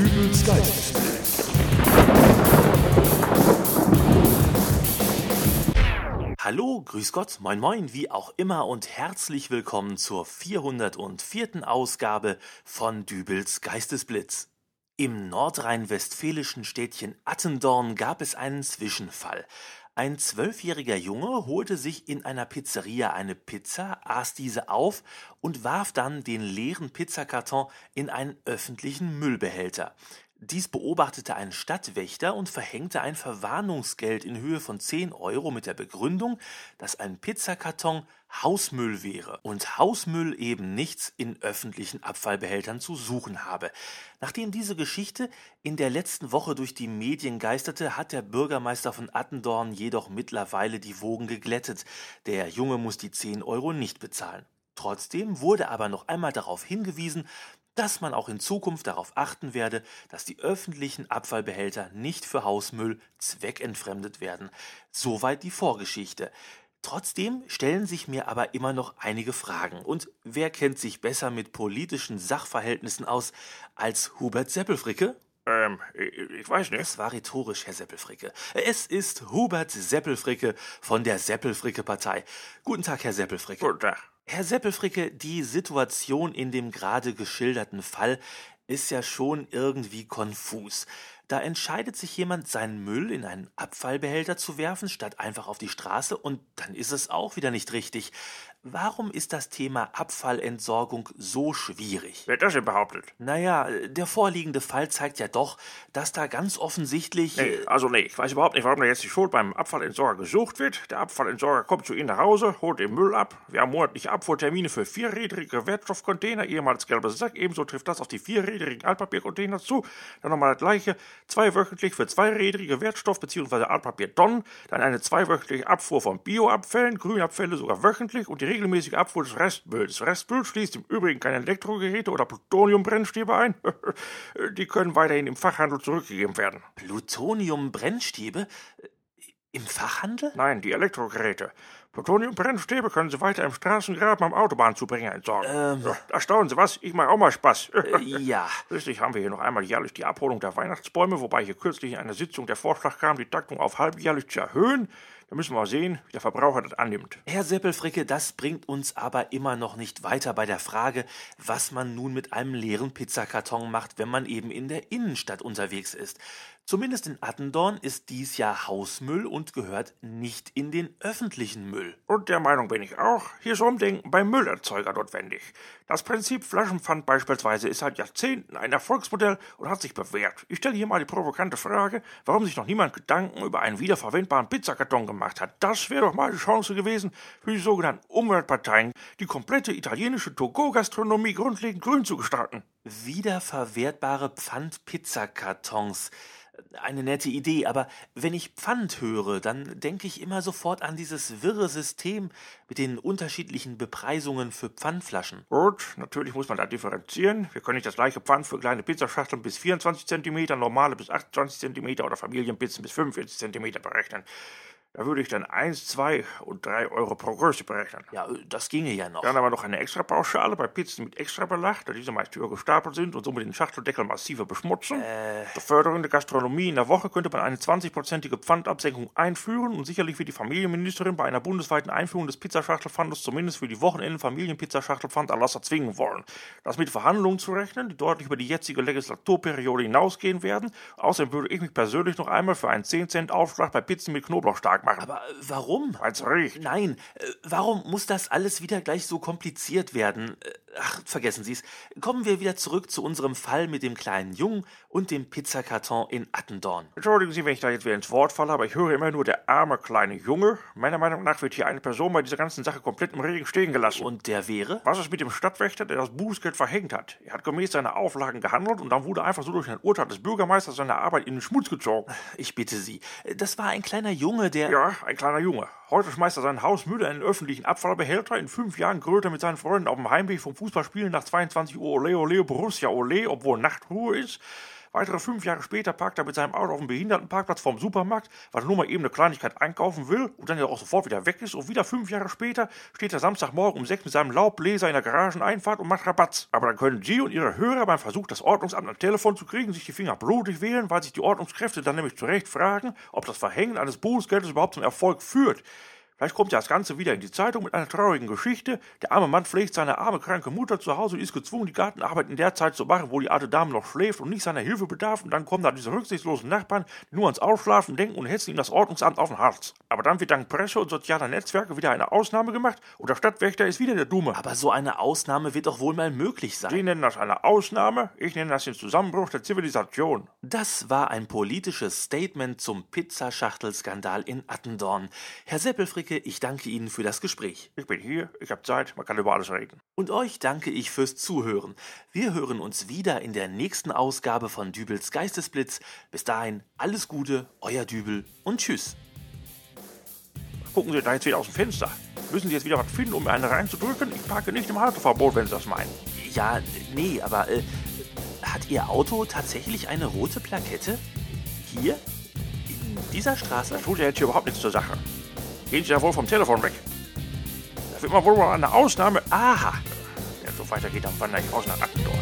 Dübels Geistesblitz. Hallo, grüß Gott, moin moin, wie auch immer und herzlich willkommen zur 404. Ausgabe von Dübels Geistesblitz. Im nordrhein-westfälischen Städtchen Attendorn gab es einen Zwischenfall. Ein zwölfjähriger Junge holte sich in einer Pizzeria eine Pizza, aß diese auf und warf dann den leeren Pizzakarton in einen öffentlichen Müllbehälter. Dies beobachtete ein Stadtwächter und verhängte ein Verwarnungsgeld in Höhe von 10 Euro mit der Begründung, dass ein Pizzakarton Hausmüll wäre und Hausmüll eben nichts in öffentlichen Abfallbehältern zu suchen habe. Nachdem diese Geschichte in der letzten Woche durch die Medien geisterte, hat der Bürgermeister von Attendorn jedoch mittlerweile die Wogen geglättet. Der Junge muss die 10 Euro nicht bezahlen. Trotzdem wurde aber noch einmal darauf hingewiesen, dass man auch in Zukunft darauf achten werde, dass die öffentlichen Abfallbehälter nicht für Hausmüll zweckentfremdet werden. Soweit die Vorgeschichte. Trotzdem stellen sich mir aber immer noch einige Fragen. Und wer kennt sich besser mit politischen Sachverhältnissen aus als Hubert Seppelfricke? Ähm, ich weiß nicht. Es war rhetorisch, Herr Seppelfricke. Es ist Hubert Seppelfricke von der Seppelfricke-Partei. Guten Tag, Herr Seppelfricke. Guten Tag. Herr Seppelfricke, die Situation in dem gerade geschilderten Fall ist ja schon irgendwie konfus. Da entscheidet sich jemand, seinen Müll in einen Abfallbehälter zu werfen, statt einfach auf die Straße, und dann ist es auch wieder nicht richtig. Warum ist das Thema Abfallentsorgung so schwierig? Wer hat das denn behauptet? Naja, der vorliegende Fall zeigt ja doch, dass da ganz offensichtlich. Nee, also nee, ich weiß überhaupt nicht, warum da jetzt die Schuld beim Abfallentsorger gesucht wird. Der Abfallentsorger kommt zu Ihnen nach Hause, holt den Müll ab. Wir haben monatliche Abfuhrtermine für vierrädrige Wertstoffcontainer, ehemals gelber Sack. Ebenso trifft das auf die vierrädrigen Altpapiercontainer zu. Dann nochmal das gleiche, zweiwöchentlich für zweirädrige Wertstoff- bzw. Altpapiertonnen. Dann eine zweiwöchentliche Abfuhr von Bioabfällen, Grünabfälle sogar wöchentlich und die regelmäßige Abfuhr des Restmülls. Restmüll schließt im Übrigen keine Elektrogeräte oder Plutoniumbrennstäbe ein. Die können weiterhin im Fachhandel zurückgegeben werden. Plutoniumbrennstäbe? Im Fachhandel? Nein, die Elektrogeräte. Plutoniumbrennstäbe können Sie weiter im Straßengraben am Autobahnzubringer entsorgen. Ähm. Ja, da staunen Sie was, ich mache auch mal Spaß. Äh, ja. Schließlich haben wir hier noch einmal jährlich die Abholung der Weihnachtsbäume, wobei hier kürzlich in einer Sitzung der Vorschlag kam, die Taktung auf halbjährlich zu erhöhen. Da müssen wir mal sehen, wie der Verbraucher das annimmt. Herr Seppelfricke, das bringt uns aber immer noch nicht weiter bei der Frage, was man nun mit einem leeren Pizzakarton macht, wenn man eben in der Innenstadt unterwegs ist. Zumindest in Attendorn ist dies ja Hausmüll und gehört nicht in den öffentlichen Müll. Und der Meinung bin ich auch, hier ist Umdenken beim Müllerzeuger notwendig. Das Prinzip Flaschenpfand beispielsweise ist seit Jahrzehnten ein Erfolgsmodell und hat sich bewährt. Ich stelle hier mal die provokante Frage, warum sich noch niemand Gedanken über einen wiederverwendbaren Pizzakarton gemacht hat. Das wäre doch mal die Chance gewesen für die sogenannten Umweltparteien, die komplette italienische Togo-Gastronomie grundlegend grün zu gestalten. Wiederverwertbare Pfand-Pizzakartons. Eine nette Idee, aber wenn ich Pfand höre, dann denke ich immer sofort an dieses wirre System mit den unterschiedlichen Bepreisungen für Pfandflaschen. Gut, natürlich muss man da differenzieren. Wir können nicht das gleiche Pfand für kleine Pizzaschachteln bis 24 cm, normale bis 28 cm oder Familienpizzen bis 45 cm berechnen. Da würde ich dann 1, 2 und 3 Euro pro Größe berechnen. Ja, das ginge ja noch. Dann aber noch eine extra Pauschale bei Pizzen mit extra Belag, da diese meist höher gestapelt sind und somit den Schachteldeckel massiver beschmutzen. Äh, Zur Förderung der Gastronomie in der Woche könnte man eine 20-prozentige Pfandabsenkung einführen und sicherlich wird die Familienministerin bei einer bundesweiten Einführung des Pizzaschachtelpfandes zumindest für die Wochenenden Familienpizzaschachtelpfanderlasser zwingen wollen. Das mit Verhandlungen zu rechnen, die deutlich über die jetzige Legislaturperiode hinausgehen werden. Außerdem würde ich mich persönlich noch einmal für einen 10 Cent Aufschlag bei Pizzen mit Knoblauch stark machen. aber äh, warum? Weil's riecht. Nein, äh, warum muss das alles wieder gleich so kompliziert werden? Ach, vergessen Sie es. Kommen wir wieder zurück zu unserem Fall mit dem kleinen Jungen und dem Pizzakarton in Attendorn. Entschuldigen Sie, wenn ich da jetzt wieder ins Wort falle, aber ich höre immer nur der arme kleine Junge. Meiner Meinung nach wird hier eine Person bei dieser ganzen Sache komplett im Regen stehen gelassen. Und der wäre? Was ist mit dem Stadtwächter, der das Bußgeld verhängt hat? Er hat gemäß seiner Auflagen gehandelt und dann wurde einfach so durch ein Urteil des Bürgermeisters seine Arbeit in den Schmutz gezogen. Ich bitte Sie. Das war ein kleiner Junge, der. Ja, ein kleiner Junge. Heute schmeißt er sein Haus Müll in einen öffentlichen Abfallbehälter. In fünf Jahren grölt er mit seinen Freunden auf dem Heimweg vom Fußballspielen nach 22 Uhr Ole Ole Borussia Ole, obwohl Nachtruhe ist. Weitere fünf Jahre später parkt er mit seinem Auto auf dem Behindertenparkplatz vorm Supermarkt, weil er nur mal eben eine Kleinigkeit einkaufen will und dann ja auch sofort wieder weg ist. Und wieder fünf Jahre später steht er Samstagmorgen um sechs mit seinem Laubbläser in der Garageneinfahrt und macht Rabatz. Aber dann können Sie und Ihre Hörer beim Versuch, das Ordnungsamt am Telefon zu kriegen, sich die Finger blutig wählen, weil sich die Ordnungskräfte dann nämlich zu Recht fragen, ob das Verhängen eines Bußgeldes überhaupt zum Erfolg führt. Vielleicht kommt ja das Ganze wieder in die Zeitung mit einer traurigen Geschichte. Der arme Mann pflegt seine arme, kranke Mutter zu Hause und ist gezwungen, die Gartenarbeit in der Zeit zu machen, wo die alte Dame noch schläft und nicht seiner Hilfe bedarf. Und dann kommen da diese rücksichtslosen Nachbarn, die nur ans Ausschlafen denken und hetzen ihm das Ordnungsamt auf den Hals. Aber dann wird dank Presse und sozialer Netzwerke wieder eine Ausnahme gemacht und der Stadtwächter ist wieder der Dumme. Aber so eine Ausnahme wird doch wohl mal möglich sein. Sie nennen das eine Ausnahme, ich nenne das den Zusammenbruch der Zivilisation. Das war ein politisches Statement zum Pizzaschachtelskandal in Attendorn. Herr Seppelfricke, ich danke Ihnen für das Gespräch. Ich bin hier, ich habe Zeit, man kann über alles reden. Und euch danke ich fürs Zuhören. Wir hören uns wieder in der nächsten Ausgabe von Dübels Geistesblitz. Bis dahin alles Gute, euer Dübel und tschüss. Gucken Sie da jetzt wieder aus dem Fenster. Müssen Sie jetzt wieder was finden, um mir eine reinzudrücken? Ich parke nicht im Halteverbot, wenn Sie das meinen. Ja, nee, aber äh, hat Ihr Auto tatsächlich eine rote Plakette? Hier? In dieser Straße? Das tut ja jetzt hier überhaupt nichts zur Sache. Gehen Sie ja wohl vom Telefon weg. Da wird man wohl mal eine Ausnahme. Aha, Wenn es so weitergeht, dann wandere ich raus nach Attendorn.